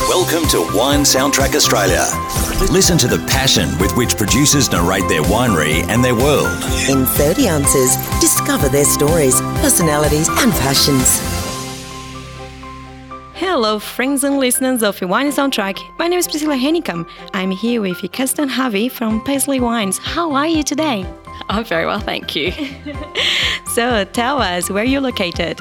Welcome to Wine Soundtrack Australia. Listen to the passion with which producers narrate their winery and their world. In 30 ounces, discover their stories, personalities, and passions. Hello, friends and listeners of Wine Soundtrack. My name is Priscilla Hennicam. I'm here with Kirsten Harvey from Paisley Wines. How are you today? I'm very well, thank you. so, tell us where you're located.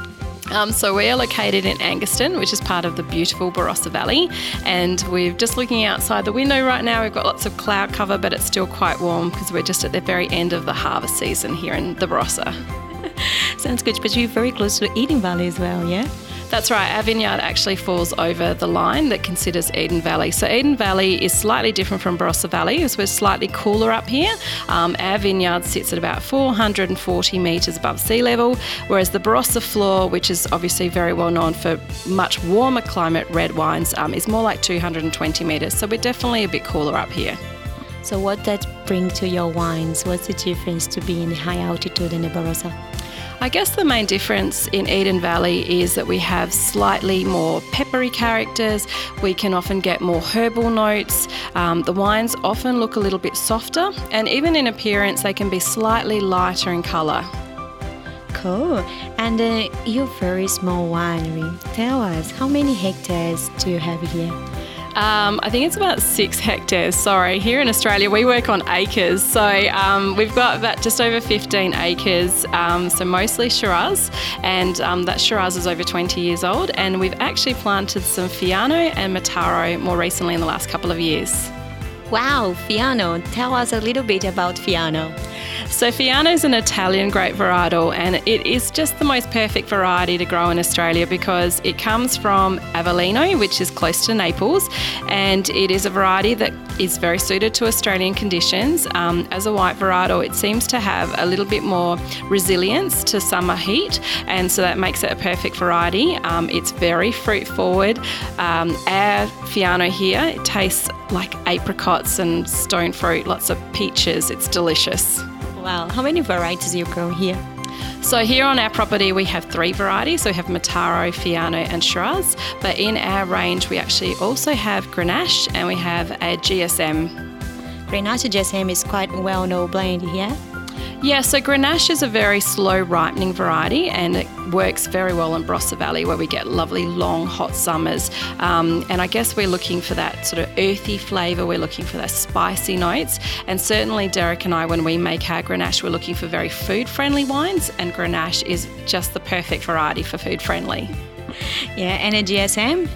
Um, so we are located in Angaston, which is part of the beautiful Barossa Valley, and we're just looking outside the window right now. We've got lots of cloud cover, but it's still quite warm because we're just at the very end of the harvest season here in the Barossa. Sounds good, but you're very close to the Eden Valley as well, yeah? That's right. Our vineyard actually falls over the line that considers Eden Valley. So Eden Valley is slightly different from Barossa Valley, as we're slightly cooler up here. Um, our vineyard sits at about 440 metres above sea level, whereas the Barossa floor, which is obviously very well known for much warmer climate red wines, um, is more like 220 metres. So we're definitely a bit cooler up here. So what that bring to your wines? What's the difference to be in high altitude in the Barossa? I guess the main difference in Eden Valley is that we have slightly more peppery characters. We can often get more herbal notes. Um, the wines often look a little bit softer, and even in appearance, they can be slightly lighter in colour. Cool. And uh, you're very small winery. Tell us, how many hectares do you have here? Um, I think it's about six hectares. Sorry, here in Australia we work on acres, so um, we've got about just over 15 acres. Um, so mostly Shiraz, and um, that Shiraz is over 20 years old. And we've actually planted some Fiano and Mataro more recently in the last couple of years. Wow, Fiano! Tell us a little bit about Fiano. So Fiano is an Italian grape varietal and it is just the most perfect variety to grow in Australia because it comes from Avellino, which is close to Naples, and it is a variety that is very suited to Australian conditions. Um, as a white varietal, it seems to have a little bit more resilience to summer heat, and so that makes it a perfect variety. Um, it's very fruit forward. Um, our Fiano here it tastes like apricots and stone fruit, lots of peaches. It's delicious. Wow, how many varieties you grow here? So here on our property we have three varieties. So we have Mataro, Fiano and Shiraz. But in our range we actually also have Grenache and we have a GSM. Grenache GSM is quite well known blend here. Yeah, so Grenache is a very slow ripening variety and it works very well in Barossa Valley where we get lovely long hot summers. Um, and I guess we're looking for that sort of earthy flavour, we're looking for those spicy notes. And certainly Derek and I, when we make our Grenache, we're looking for very food friendly wines and Grenache is just the perfect variety for food friendly. Yeah, and a GSM?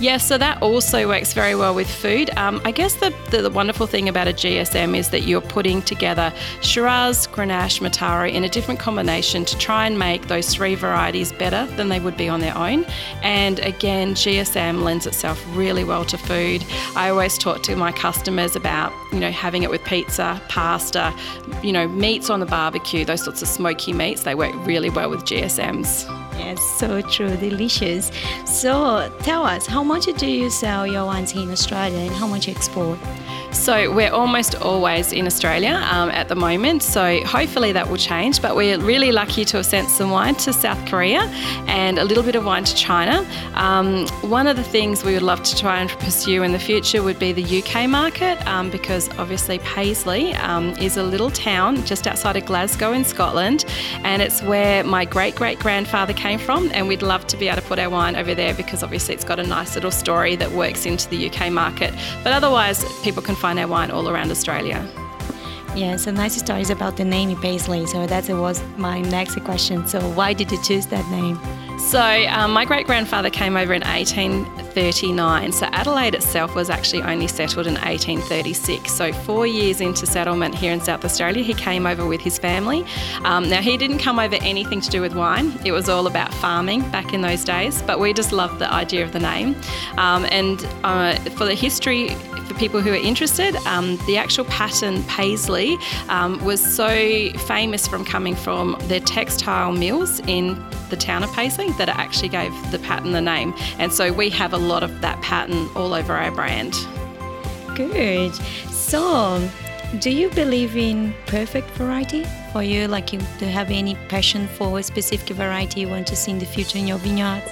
Yeah, so that also works very well with food. Um, I guess the, the, the, wonderful thing about a GSM is that you're putting together Shiraz, Grenache, Mataro in a different combination to try and make those three varieties better than they would be on their own. And again, GSM lends itself really well to food. I always talk to my customers about, you know, having it with pizza, pasta, you know, meats on the barbecue, those sorts of smoky meats, they work really well with GSMs. Yes, so true, delicious. So tell us, how much do you sell your wines in Australia and how much export? So we're almost always in Australia um, at the moment. So hopefully that will change. But we're really lucky to have sent some wine to South Korea and a little bit of wine to China. Um, one of the things we would love to try and pursue in the future would be the UK market um, because obviously Paisley um, is a little town just outside of Glasgow in Scotland, and it's where my great great grandfather came from, and we'd love to be able to put our wine over there because obviously it's got a nice little story that works into the UK market. But otherwise, people can find our wine all around Australia. Yeah, so nice stories about the name Paisley. So that was my next question. So why did you choose that name? So um, my great grandfather came over in 1839. So Adelaide itself was actually only settled in 1836. So four years into settlement here in South Australia, he came over with his family. Um, now he didn't come over anything to do with wine. It was all about farming back in those days. But we just loved the idea of the name. Um, and uh, for the history for people who are interested, um, the actual pattern paisley um, was so famous from coming from the textile mills in the town of Paisley that it actually gave the pattern the name. And so we have a lot of that pattern all over our brand. Good. So, do you believe in perfect variety? For you, like you, do you have any passion for a specific variety you want to see in the future in your vineyards?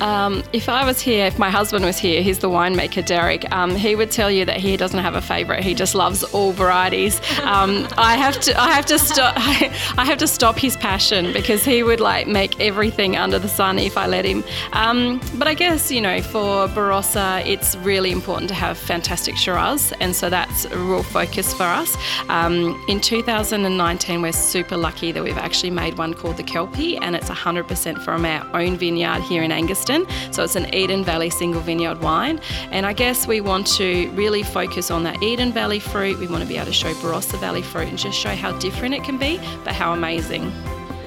Um, if I was here, if my husband was here, he's the winemaker, Derek. Um, he would tell you that he doesn't have a favourite. He just loves all varieties. Um, I have to, I have to stop, I have to stop his passion because he would like make everything under the sun if I let him. Um, but I guess you know, for Barossa, it's really important to have fantastic Shiraz, and so that's a real focus for us. Um, in 2019, we're super lucky that we've actually made one called the Kelpie, and it's 100% from our own vineyard here in Angaston. So it's an Eden Valley single vineyard wine. And I guess we want to really focus on that Eden Valley fruit. We want to be able to show Barossa Valley fruit and just show how different it can be, but how amazing.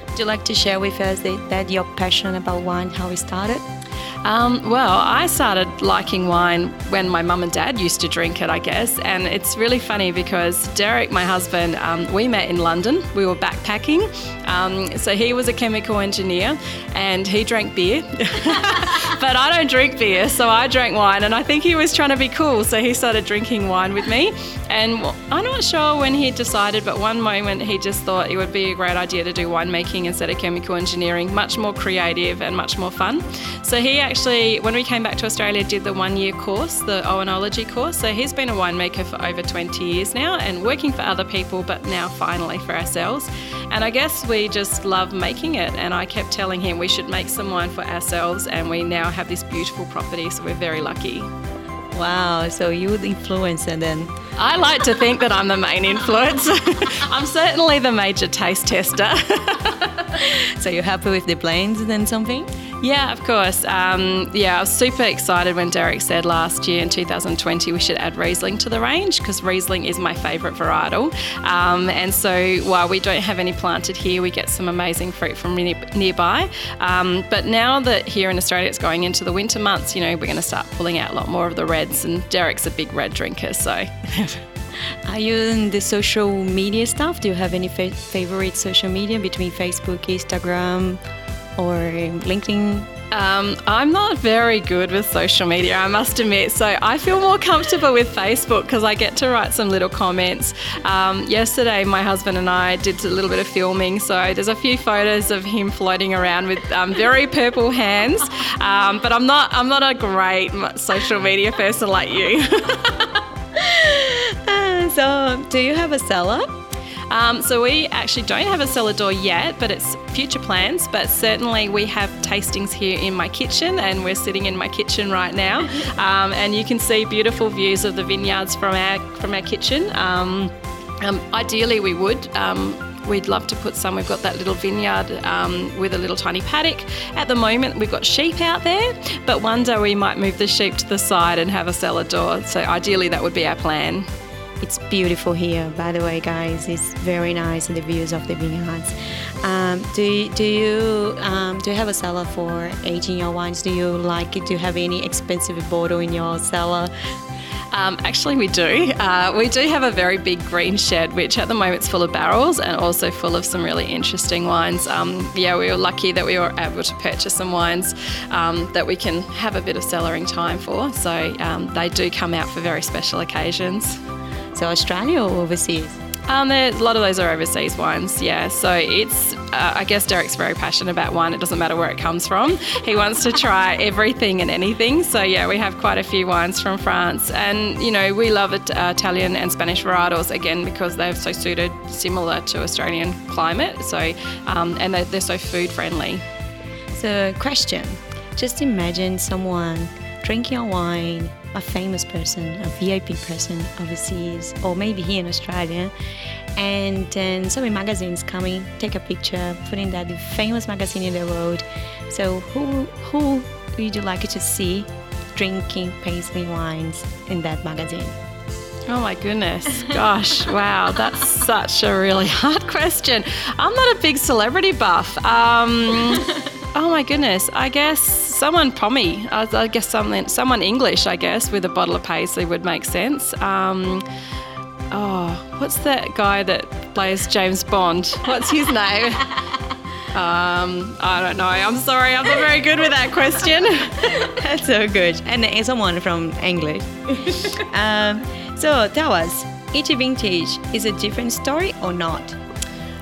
Would you like to share with us that, your passion about wine, how it started? Um, well, I started liking wine when my mum and dad used to drink it, I guess. And it's really funny because Derek, my husband, um, we met in London. We were backpacking. Um, so he was a chemical engineer and he drank beer. but I don't drink beer, so I drank wine. And I think he was trying to be cool. So he started drinking wine with me. And I'm not sure when he decided, but one moment he just thought it would be a great idea to do winemaking instead of chemical engineering, much more creative and much more fun. So he actually actually, when we came back to Australia, did the one year course, the Oenology course. So he's been a winemaker for over 20 years now and working for other people, but now finally for ourselves. And I guess we just love making it. And I kept telling him we should make some wine for ourselves, and we now have this beautiful property, so we're very lucky. Wow, so you would influence and then I like to think that I'm the main influence. I'm certainly the major taste tester. so you're happy with the blends and then something? Yeah, of course. Um, yeah, I was super excited when Derek said last year in 2020 we should add Riesling to the range because Riesling is my favourite varietal. Um, and so while we don't have any planted here, we get some amazing fruit from nearby. Um, but now that here in Australia it's going into the winter months, you know, we're going to start pulling out a lot more of the reds. And Derek's a big red drinker, so. Are you in the social media stuff? Do you have any fa- favorite social media between Facebook, Instagram? Or LinkedIn? Um, I'm not very good with social media, I must admit. So I feel more comfortable with Facebook because I get to write some little comments. Um, yesterday, my husband and I did a little bit of filming. So there's a few photos of him floating around with um, very purple hands. Um, but I'm not. I'm not a great social media person like you. so, do you have a cellar? Um, so we actually don't have a cellar door yet, but it's future plans. But certainly we have tastings here in my kitchen, and we're sitting in my kitchen right now, um, and you can see beautiful views of the vineyards from our from our kitchen. Um, um ideally, we would. Um, we'd love to put some. We've got that little vineyard um, with a little tiny paddock. At the moment, we've got sheep out there, but one day we might move the sheep to the side and have a cellar door. So, ideally, that would be our plan. It's beautiful here, by the way, guys. It's very nice the views of the vineyards. Um, do do you um, do you have a cellar for aging your wines? Do you like it? Do you have any expensive bottle in your cellar? Um, actually, we do. Uh, we do have a very big green shed, which at the moment is full of barrels and also full of some really interesting wines. Um, yeah, we were lucky that we were able to purchase some wines um, that we can have a bit of cellaring time for. So um, they do come out for very special occasions. So Australia or overseas? Um, a lot of those are overseas wines, yeah. So it's, uh, I guess Derek's very passionate about wine. It doesn't matter where it comes from. He wants to try everything and anything. So yeah, we have quite a few wines from France, and you know we love it, uh, Italian and Spanish varietals again because they're so suited, similar to Australian climate. So um, and they're, they're so food friendly. So, question just imagine someone drinking a wine, a famous person, a VIP person overseas, or maybe here in Australia, and then some magazines coming, take a picture, putting that the famous magazine in the world. So, who who would you like to see drinking paisley wines in that magazine? Oh my goodness. Gosh, wow. That's such a really hard question. I'm not a big celebrity buff. Um, oh my goodness. I guess someone pommy. I, I guess someone, someone English, I guess, with a bottle of Paisley would make sense. Um, oh, what's that guy that plays James Bond? What's his name? Um, I don't know. I'm sorry. I'm not very good with that question. That's so good. And someone from English. um, so tell us, each vintage is a different story or not?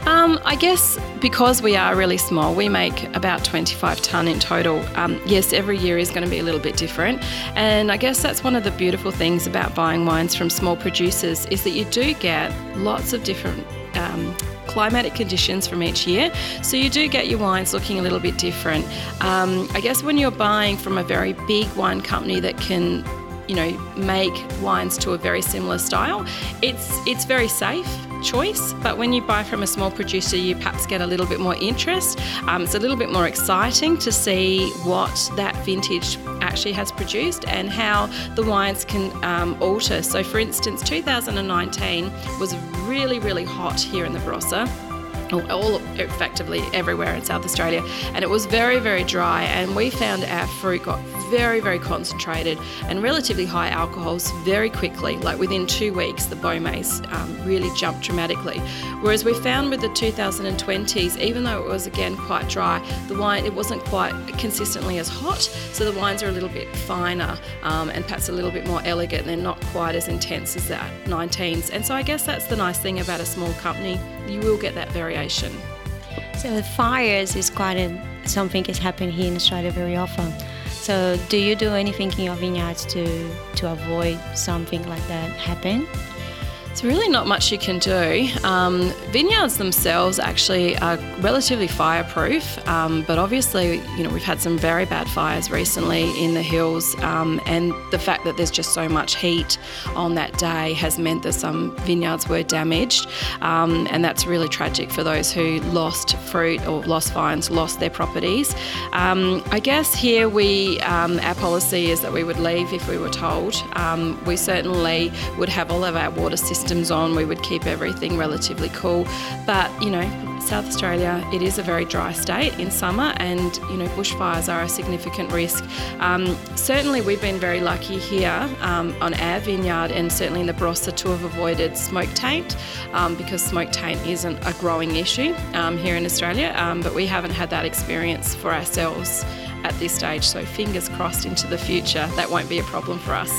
Um, I guess because we are really small, we make about 25 tonne in total. Um, yes, every year is going to be a little bit different, and I guess that's one of the beautiful things about buying wines from small producers is that you do get lots of different. Um, climatic conditions from each year. So you do get your wines looking a little bit different. Um, I guess when you're buying from a very big wine company that can you know make wines to a very similar style it's it's very safe choice but when you buy from a small producer you perhaps get a little bit more interest. Um, it's a little bit more exciting to see what that vintage actually has produced and how the wines can um, alter. So for instance 2019 was really really hot here in the barossa all effectively everywhere in South Australia, and it was very, very dry. And we found our fruit got very, very concentrated and relatively high alcohols very quickly. Like within two weeks, the Baumés um, really jumped dramatically. Whereas we found with the 2020s, even though it was again quite dry, the wine it wasn't quite consistently as hot. So the wines are a little bit finer um, and perhaps a little bit more elegant. They're not quite as intense as that 19s. And so I guess that's the nice thing about a small company. You will get that variation. So the fires is quite a, something that's happening here in Australia very often. So do you do anything in your vineyards to to avoid something like that happen? It's really not much you can do. Um, vineyards themselves actually are relatively fireproof, um, but obviously, you know, we've had some very bad fires recently in the hills, um, and the fact that there's just so much heat on that day has meant that some vineyards were damaged, um, and that's really tragic for those who lost fruit or lost vines, lost their properties. Um, I guess here we, um, our policy is that we would leave if we were told. we certainly would have all of our water systems systems on, we would keep everything relatively cool. But, you know, South Australia, it is a very dry state in summer, and you know bushfires are a significant risk. Um, certainly, we've been very lucky here um, on our vineyard, and certainly in the Barossa, to have avoided smoke taint um, because smoke taint isn't a growing issue um, here in Australia. Um, but we haven't had that experience for ourselves at this stage. So fingers crossed into the future, that won't be a problem for us.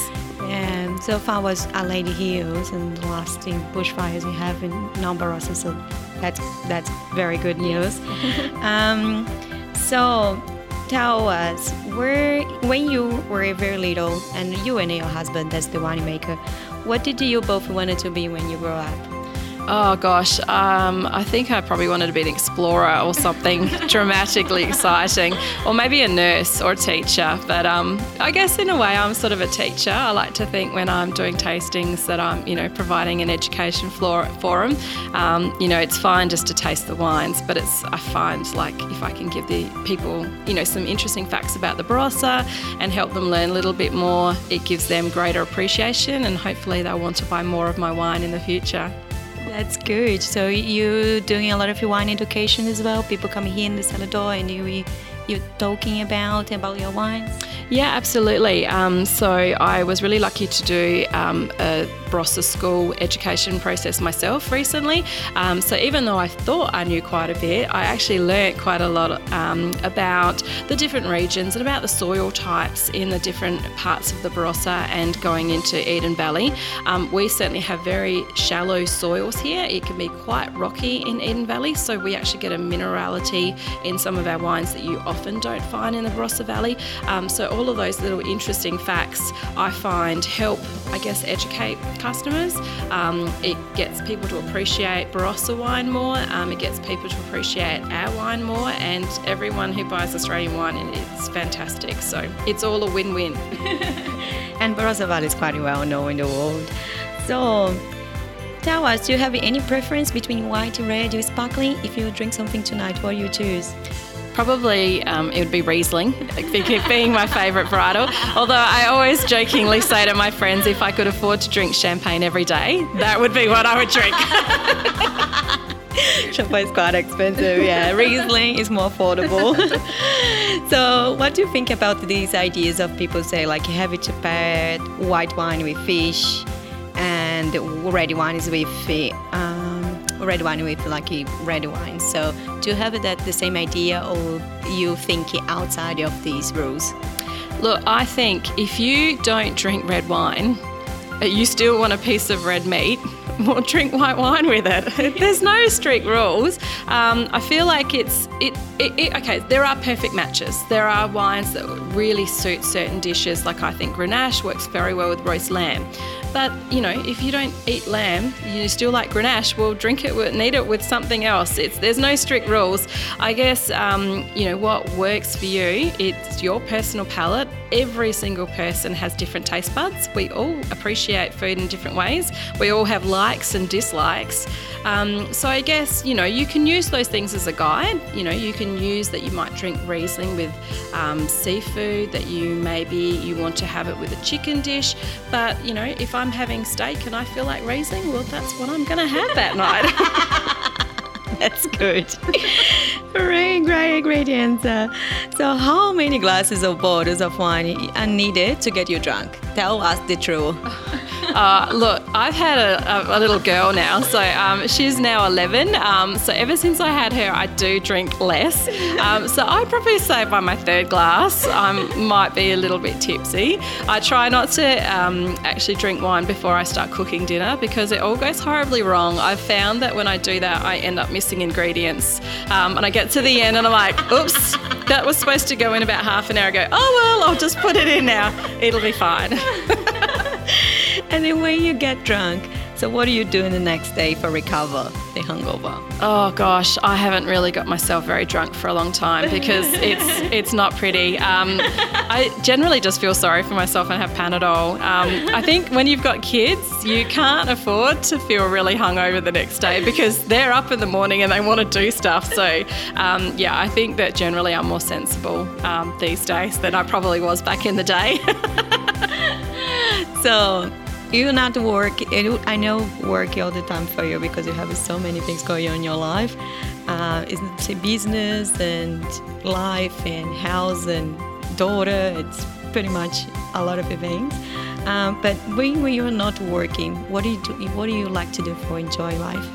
Yeah, so far was Adelaide Hills and the lasting bushfires we have in Nambarossa, so that's that's very good news. um, so tell us where when you were very little and you and your husband as the winemaker, what did you both wanted to be when you grew up? Oh gosh, um, I think I probably wanted to be an explorer or something dramatically exciting, or maybe a nurse or a teacher. But um, I guess in a way, I'm sort of a teacher. I like to think when I'm doing tastings that I'm, you know, providing an education for, for them. Um, you know, it's fine just to taste the wines, but it's I find like if I can give the people, you know, some interesting facts about the Barossa and help them learn a little bit more, it gives them greater appreciation, and hopefully they'll want to buy more of my wine in the future. That's good. So you're doing a lot of wine education as well. People come here in the cellar door and you you talking about about your wines. Yeah, absolutely. Um, so I was really lucky to do um, a Barossa School education process myself recently. Um, so even though I thought I knew quite a bit, I actually learnt quite a lot um, about the different regions and about the soil types in the different parts of the Barossa and going into Eden Valley. Um, we certainly have very shallow soils here. It can be quite rocky in Eden Valley, so we actually get a minerality in some of our wines that you often don't find in the Barossa Valley. Um, so all all of those little interesting facts I find help, I guess, educate customers. Um, it gets people to appreciate Barossa wine more. Um, it gets people to appreciate our wine more, and everyone who buys Australian wine, and it's fantastic. So it's all a win-win. and Barossa Valley is quite well known in the world. So tell us, do you have any preference between white, red, or sparkling? If you drink something tonight, what you choose? Probably um, it would be Riesling, being my favourite varietal. Although I always jokingly say to my friends, if I could afford to drink champagne every day, that would be what I would drink. champagne is quite expensive, yeah. Riesling is more affordable. so, what do you think about these ideas of people say, like, heavy to white wine with fish and red wine is with. Um, red wine with like red wine. So do you have that the same idea, or you think outside of these rules? Look, I think if you don't drink red wine, uh, you still want a piece of red meat well, drink white wine with it. There's no strict rules. Um, I feel like it's it, it, it, Okay, there are perfect matches. There are wines that really suit certain dishes. Like I think Grenache works very well with roast lamb. But you know, if you don't eat lamb, you still like Grenache. Well, drink it with, eat it with something else. It's there's no strict rules. I guess um, you know what works for you. It's your personal palate. Every single person has different taste buds. We all appreciate food in different ways. We all have likes and dislikes. Um, so I guess you know you can use those things as a guide. You know, you can use that you might drink Riesling with um, seafood. That you maybe you want to have it with a chicken dish. But you know, if I I'm having steak and I feel like Riesling, well, that's what I'm going to have that night. that's good. great, great, great answer. Uh, so, how many glasses of bottles of wine are needed to get you drunk? Tell us the truth. Uh, look, I've had a, a, a, little girl now, so um, she's now 11. Um, so ever since I had her, I do drink less. Um, so I'd probably say by my third glass, I might be a little bit tipsy. I try not to um, actually drink wine before I start cooking dinner because it all goes horribly wrong. I've found that when I do that, I end up missing ingredients, um, and I get to the end and I'm like, oops. That was supposed to go in about half an hour ago. Oh well, I'll just put it in now. It'll be fine. and then when you get drunk, so what are you doing the next day for recover the hangover? Oh gosh, I haven't really got myself very drunk for a long time because it's it's not pretty. Um, I generally just feel sorry for myself and have Panadol. Um, I think when you've got kids, you can't afford to feel really hungover the next day because they're up in the morning and they want to do stuff. So um, yeah, I think that generally I'm more sensible um, these days than I probably was back in the day. so you not work i know work all the time for you because you have so many things going on in your life uh, it's business and life and house and daughter it's pretty much a lot of things um, but when, when you're not working what do you do what do you like to do for enjoy life?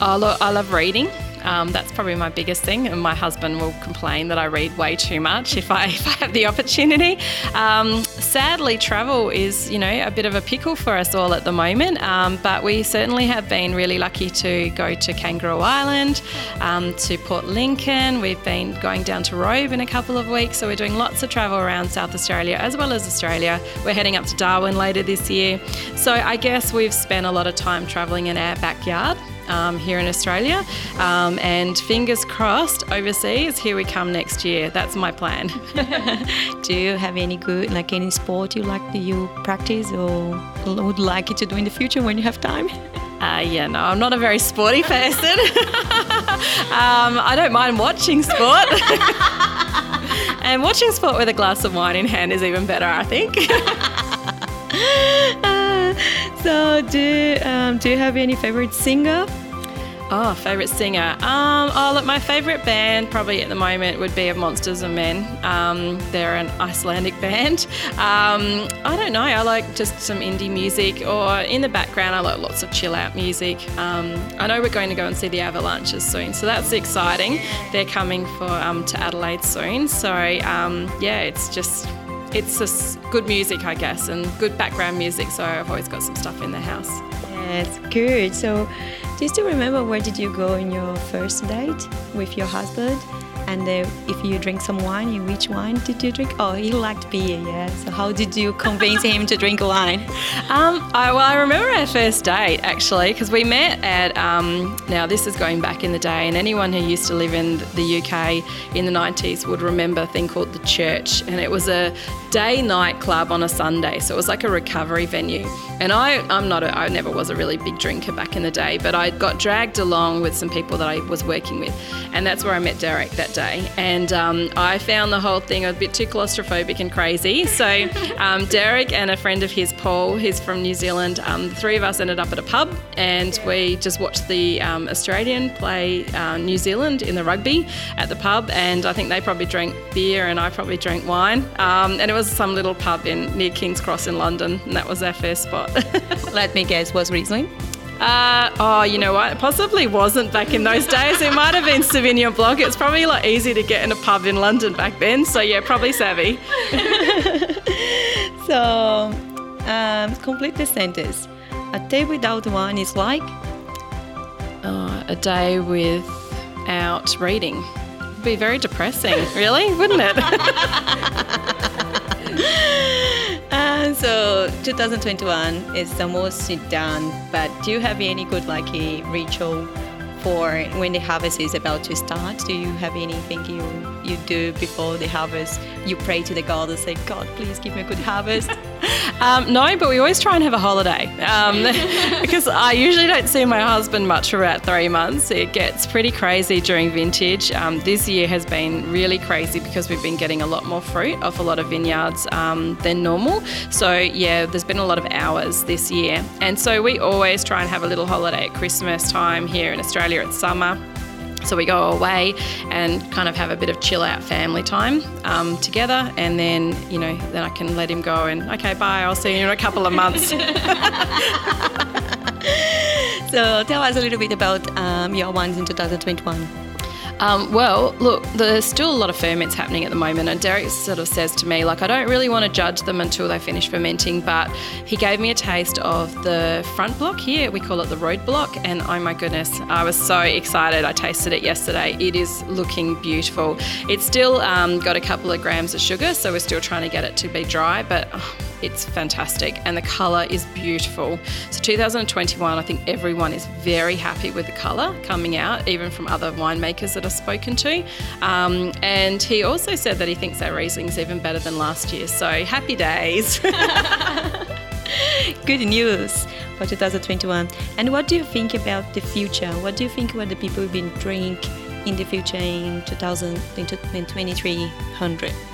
I, I love reading um, that's probably my biggest thing, and my husband will complain that I read way too much if I, if I have the opportunity. Um, sadly, travel is you know a bit of a pickle for us all at the moment, um, but we certainly have been really lucky to go to Kangaroo Island, um, to Port Lincoln. We've been going down to Robe in a couple of weeks, so we're doing lots of travel around South Australia as well as Australia. We're heading up to Darwin later this year, so I guess we've spent a lot of time traveling in our backyard um, here in Australia. Um, and fingers crossed, overseas, here we come next year. That's my plan. do you have any good, like any sport you like to you practice or would like you to do in the future when you have time? Uh, yeah, no, I'm not a very sporty person. um, I don't mind watching sport. and watching sport with a glass of wine in hand is even better, I think. So, do um, do you have any favorite singer? Oh, favorite singer. Um, oh, look, my favorite band probably at the moment would be of Monsters and Men. Um, they're an Icelandic band. Um, I don't know. I like just some indie music, or in the background, I like lots of chill out music. Um, I know we're going to go and see the Avalanches soon, so that's exciting. They're coming for um, to Adelaide soon, so um, yeah, it's just it's just good music, I guess, and good background music. So I've always got some stuff in the house. That's good. So, do you still remember where did you go in your first date with your husband? And uh, if you drink some wine, you which wine did you drink? Oh, he liked beer, yeah. So how did you convince him to drink wine? Um, I, well, I remember our first date actually because we met at. Um, now this is going back in the day, and anyone who used to live in the UK in the 90s would remember a thing called the Church, and it was a day night club on a Sunday. So it was like a recovery venue. And I, I'm not. A, I never was a really big drinker back in the day, but I got dragged along with some people that I was working with, and that's where I met Derek that day. And um, I found the whole thing a bit too claustrophobic and crazy. So um, Derek and a friend of his, Paul, who's from New Zealand, um, the three of us ended up at a pub, and we just watched the um, Australian play uh, New Zealand in the rugby at the pub, and I think they probably drank beer and I probably drank wine. Um, and it was some little pub in near King's Cross in London, and that was our first spot. Let me guess, was Riesling? Uh, oh, you know what? It possibly wasn't back in those days. It might have been Sauvignon Blanc. It's probably a lot easier to get in a pub in London back then. So yeah, probably savvy. so, um, complete the sentence. A day without wine is like uh, a day without reading. It'd be very depressing, really, wouldn't it? Uh, so 2021 is almost done, but do you have any good a ritual for when the harvest is about to start? Do you have anything you you do before the harvest? You pray to the God and say, God, please give me a good harvest. Um, no, but we always try and have a holiday um, because I usually don't see my husband much for about three months. It gets pretty crazy during vintage. Um, this year has been really crazy because we've been getting a lot more fruit off a lot of vineyards um, than normal. So, yeah, there's been a lot of hours this year. And so we always try and have a little holiday at Christmas time here in Australia. It's summer. So we go away and kind of have a bit of chill out family time um, together, and then you know then I can let him go and okay, bye. I'll see you in a couple of months. so tell us a little bit about um, your wines in 2021. Um, well, look, there's still a lot of ferments happening at the moment, and Derek sort of says to me, like, I don't really want to judge them until they finish fermenting, but he gave me a taste of the front block here. We call it the road block, and oh my goodness, I was so excited. I tasted it yesterday. It is looking beautiful. It's still um, got a couple of grams of sugar, so we're still trying to get it to be dry, but. Oh, it's fantastic and the colour is beautiful. So 2021, I think everyone is very happy with the colour coming out, even from other winemakers that I've spoken to. Um, and he also said that he thinks our Riesling's even better than last year. So happy days. Good news for 2021. And what do you think about the future? What do you think what the people will drink in the future in 2023?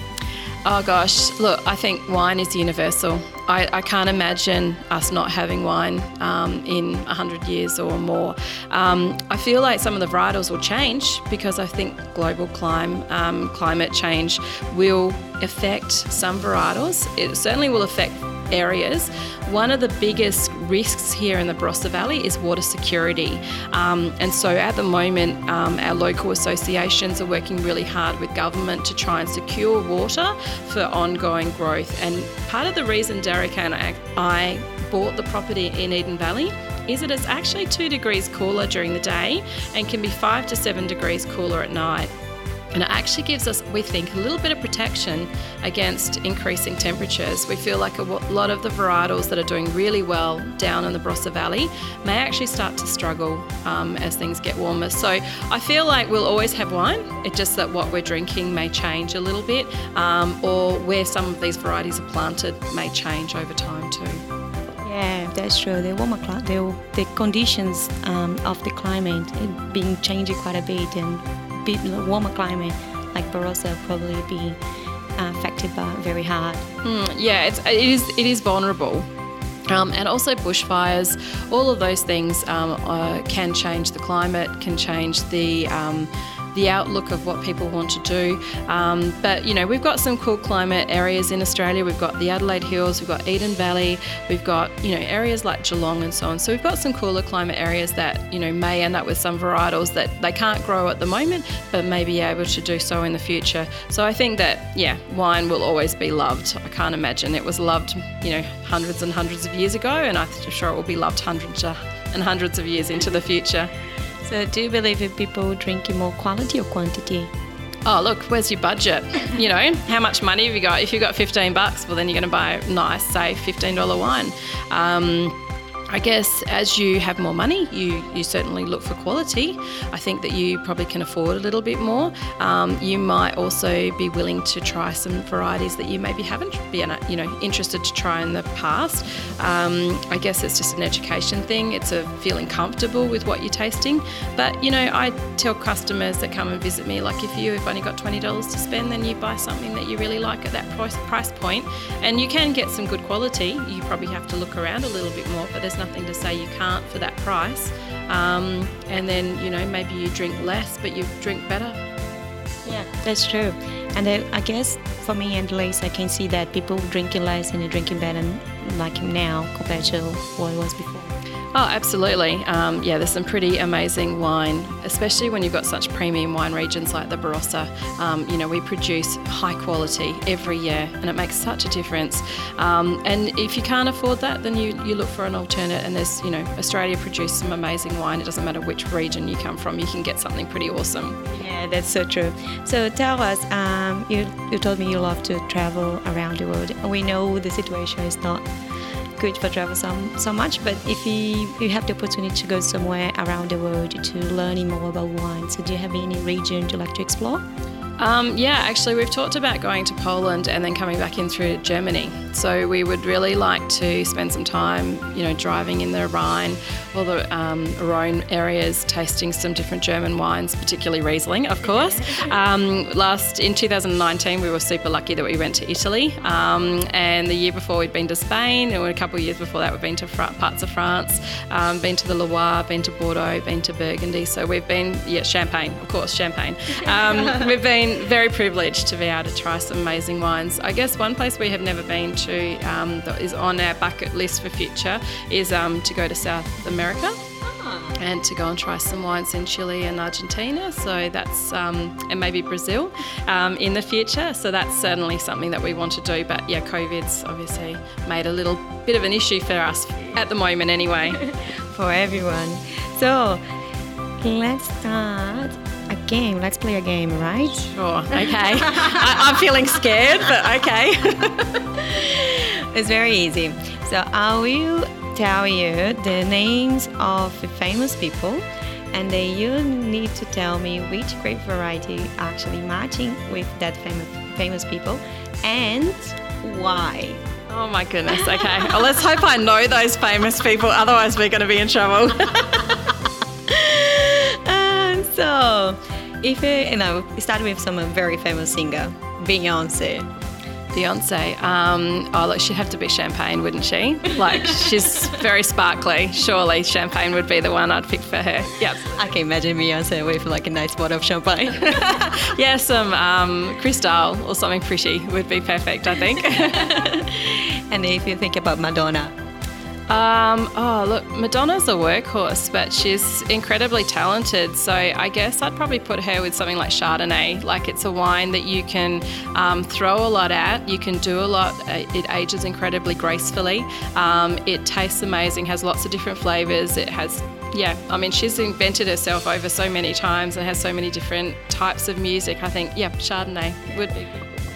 Oh gosh, look, I think wine is universal. I, I can't imagine us not having wine um, in 100 years or more. Um, I feel like some of the varietals will change because I think global climb, um, climate change will affect some varietals. It certainly will affect areas. One of the biggest risks here in the Barossa Valley is water security. Um, and so at the moment, um, our local associations are working really hard with government to try and secure water for ongoing growth. And part of the reason Derek and I bought the property in Eden Valley is that it's actually two degrees cooler during the day and can be five to seven degrees cooler at night. And it actually gives us, we think, a little bit of protection against increasing temperatures. We feel like a lot of the varietals that are doing really well down in the Barossa Valley may actually start to struggle um, as things get warmer. So I feel like we'll always have wine, it's just that what we're drinking may change a little bit, um, or where some of these varieties are planted may change over time too. Yeah, that's true. The warmer the, the conditions um, of the climate being changing quite a bit, and bit warmer climate like Barossa probably be uh, affected by very hard. Mm, yeah, it's, it is it is vulnerable. Um, and also bushfires, all of those things um, uh, can change the climate, can change the um, the outlook of what people want to do. Um, but you know, we've got some cool climate areas in Australia. We've got the Adelaide Hills, we've got Eden Valley, we've got you know areas like Geelong and so on. So we've got some cooler climate areas that you know may end up with some varietals that they can't grow at the moment, but may be able to do so in the future. So I think that yeah, wine will always be loved. I can't imagine it was loved you know hundreds and hundreds of years ago, and I'm sure it will be loved hundreds and hundreds of years into the future. So, do you believe in people drinking more quality or quantity? oh, look, where's your budget? You know, how much money have you got? If you've got 15 bucks, well, then you're going to buy nice, say, $15 wine. Um, I guess as you have more money, you, you certainly look for quality. I think that you probably can afford a little bit more. Um, you might also be willing to try some varieties that you maybe haven't been you know interested to try in the past. Um, I guess it's just an education thing. It's a feeling comfortable with what you're tasting. But you know, I tell customers that come and visit me, like if you have only got twenty dollars to spend, then you buy something that you really like at that price price point, and you can get some good quality. You probably have to look around a little bit more, but there's nothing to say you can't for that price. Um, and then, you know, maybe you drink less, but you drink better. Yeah, that's true. And I guess for me and Liz, I can see that people drinking less and drinking better like now compared to what it was before. Oh, absolutely. Um, yeah, there's some pretty amazing wine, especially when you've got such premium wine regions like the Barossa. Um, you know, we produce high quality every year, and it makes such a difference. Um, and if you can't afford that, then you, you look for an alternate. And there's, you know, Australia produces some amazing wine. It doesn't matter which region you come from, you can get something pretty awesome. Yeah, that's so true. So tell us, um, you, you told me you love to travel around the world. We know the situation is not good for travel so, so much, but if you, you have the opportunity to go somewhere around the world to learn more about wine, so do you have any region you like to explore? Um, yeah, actually, we've talked about going to Poland and then coming back in through Germany. So we would really like to spend some time, you know, driving in the Rhine or the um, Rhone areas, tasting some different German wines, particularly Riesling, of course. Um, last in 2019, we were super lucky that we went to Italy, um, and the year before we'd been to Spain, and a couple of years before that we've been to parts of France, um, been to the Loire, been to Bordeaux, been to Burgundy. So we've been, yeah, Champagne, of course, Champagne. Um, we've been been very privileged to be able to try some amazing wines. I guess one place we have never been to um, that is on our bucket list for future is um, to go to South America and to go and try some wines in Chile and Argentina. So that's um, and maybe Brazil um, in the future. So that's certainly something that we want to do. But yeah, COVID's obviously made a little bit of an issue for us at the moment, anyway. for everyone. So let's start a game. Let's play a game, right? Sure. Okay. I, am feeling scared, but okay. it's very easy. So I will tell you the names of famous people, and then you need to tell me which grape variety actually matching with that famous famous people, and why. Oh my goodness. Okay. well, let's hope I know those famous people. Otherwise, we're going to be in trouble. So, if it, you know, start with some very famous singer, Beyonce. Beyonce. Um, oh, look, she'd have to be champagne, wouldn't she? Like, she's very sparkly. Surely champagne would be the one I'd pick for her. Yep. I can imagine Beyonce with like a nice bottle of champagne. yeah, some um, Cristal or something pretty would be perfect, I think. and if you think about Madonna, um, oh, look, Madonna's a workhorse, but she's incredibly talented. So I guess I'd probably put her with something like Chardonnay. Like it's a wine that you can um, throw a lot at, you can do a lot. Uh, it ages incredibly gracefully. Um, it tastes amazing, has lots of different flavours. It has yeah, I mean, she's invented herself over so many times and has so many different types of music. I think, yeah, Chardonnay would be.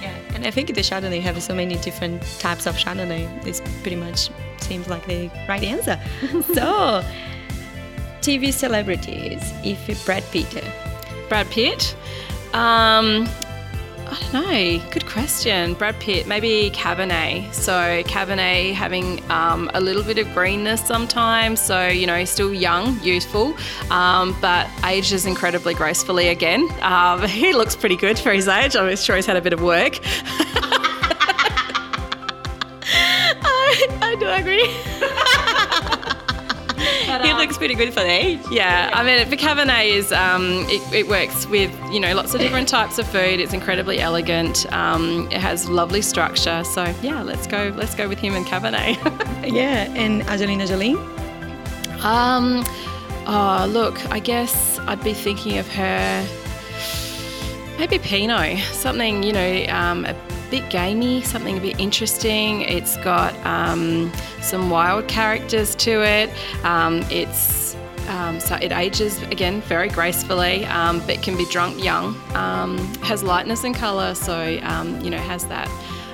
Yeah, and I think the Chardonnay have so many different types of Chardonnay. It's pretty much seems like the right answer. so, TV celebrities, if Brad Pitt. Brad Pitt? Um, I don't know. Good question. Brad Pitt, maybe Cabernet. So Cabernet having um, a little bit of greenness sometimes. So you know, still young, youthful, um, but ages incredibly gracefully. Again, um, he looks pretty good for his age. I'm sure he's had a bit of work. Agree. he um, looks pretty good for the age. Yeah, I mean, the Cabernet is um, it, it, works with you know lots of different types of food. It's incredibly elegant. Um, it has lovely structure. So yeah, let's go. Let's go with him and Cabernet. yeah, and Angelina Jolie. Um, oh look, I guess I'd be thinking of her. Maybe Pinot, something you know, um, a bit gamey, something a bit interesting. It's got um, some wild characters to it. Um, it's um, so it ages again very gracefully, um, but can be drunk young. Um, has lightness and colour, so um, you know has that,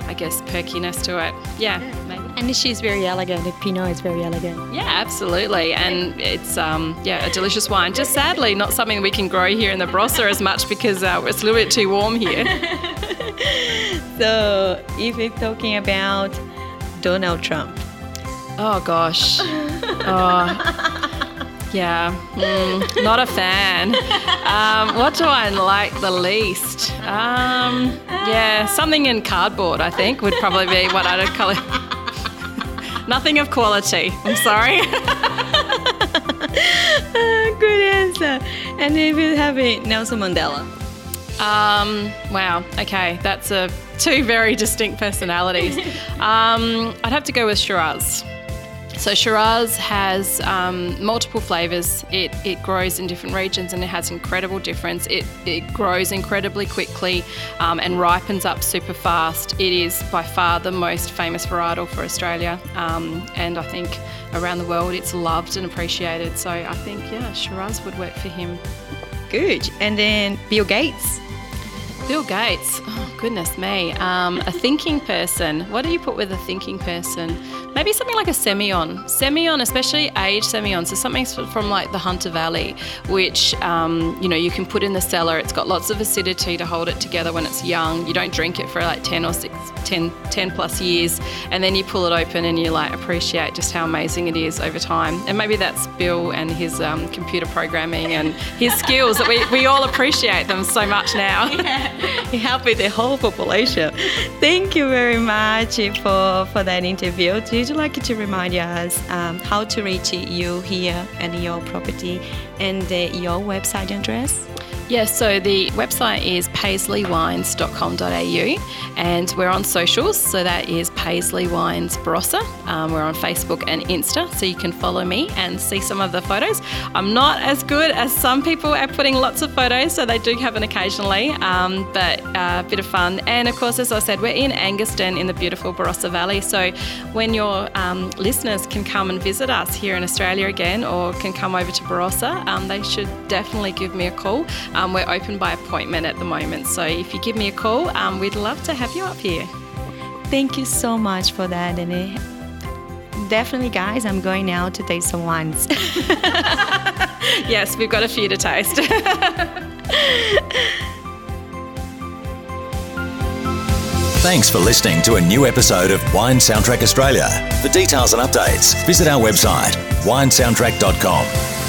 I guess, perkiness to it. Yeah, maybe. And she's very elegant. The Pinot is very elegant. Yeah, absolutely, and it's um, yeah a delicious wine. Just sadly not something we can grow here in the Barossa as much because uh, it's a little bit too warm here. So, if we're talking about Donald Trump, Oh gosh. Oh. Yeah, mm, not a fan. Um, what do I like the least? Um, yeah, something in cardboard, I think, would probably be what I'd call it. Nothing of quality. I'm sorry. good answer. And if you have it, Nelson Mandela. Um, wow. Okay, that's a two very distinct personalities. Um, I'd have to go with Shiraz. So Shiraz has um, multiple flavors. It, it grows in different regions and it has incredible difference. It, it grows incredibly quickly um, and ripens up super fast. It is by far the most famous varietal for Australia, um, and I think around the world it's loved and appreciated. So I think yeah, Shiraz would work for him. Good. And then Bill Gates. Bill Gates, oh, goodness me. Um, a thinking person. What do you put with a thinking person? Maybe something like a Semillon. Semillon, especially aged Semillon. So something from like the Hunter Valley, which um, you know you can put in the cellar. It's got lots of acidity to hold it together when it's young. You don't drink it for like 10 or 6, 10, 10 plus years, and then you pull it open and you like appreciate just how amazing it is over time. And maybe that's Bill and his um, computer programming and his skills that we, we all appreciate them so much now. Yeah. you help with the whole population. Thank you very much for, for that interview. Would you like to remind us um, how to reach you here and your property and uh, your website address? Yes, so the website is paisleywines.com.au and we're on socials, so that is Paisley Wines Barossa. Um, we're on Facebook and Insta, so you can follow me and see some of the photos. I'm not as good as some people at putting lots of photos, so they do happen occasionally, um, but a uh, bit of fun. And of course, as I said, we're in Angaston in the beautiful Barossa Valley, so when your um, listeners can come and visit us here in Australia again or can come over to Barossa, um, they should definitely give me a call. Um, we're open by appointment at the moment, so if you give me a call, um, we'd love to have you up here. Thank you so much for that, and definitely, guys, I'm going now to taste some wines. yes, we've got a few to taste. Thanks for listening to a new episode of Wine Soundtrack Australia. For details and updates, visit our website, winesoundtrack.com.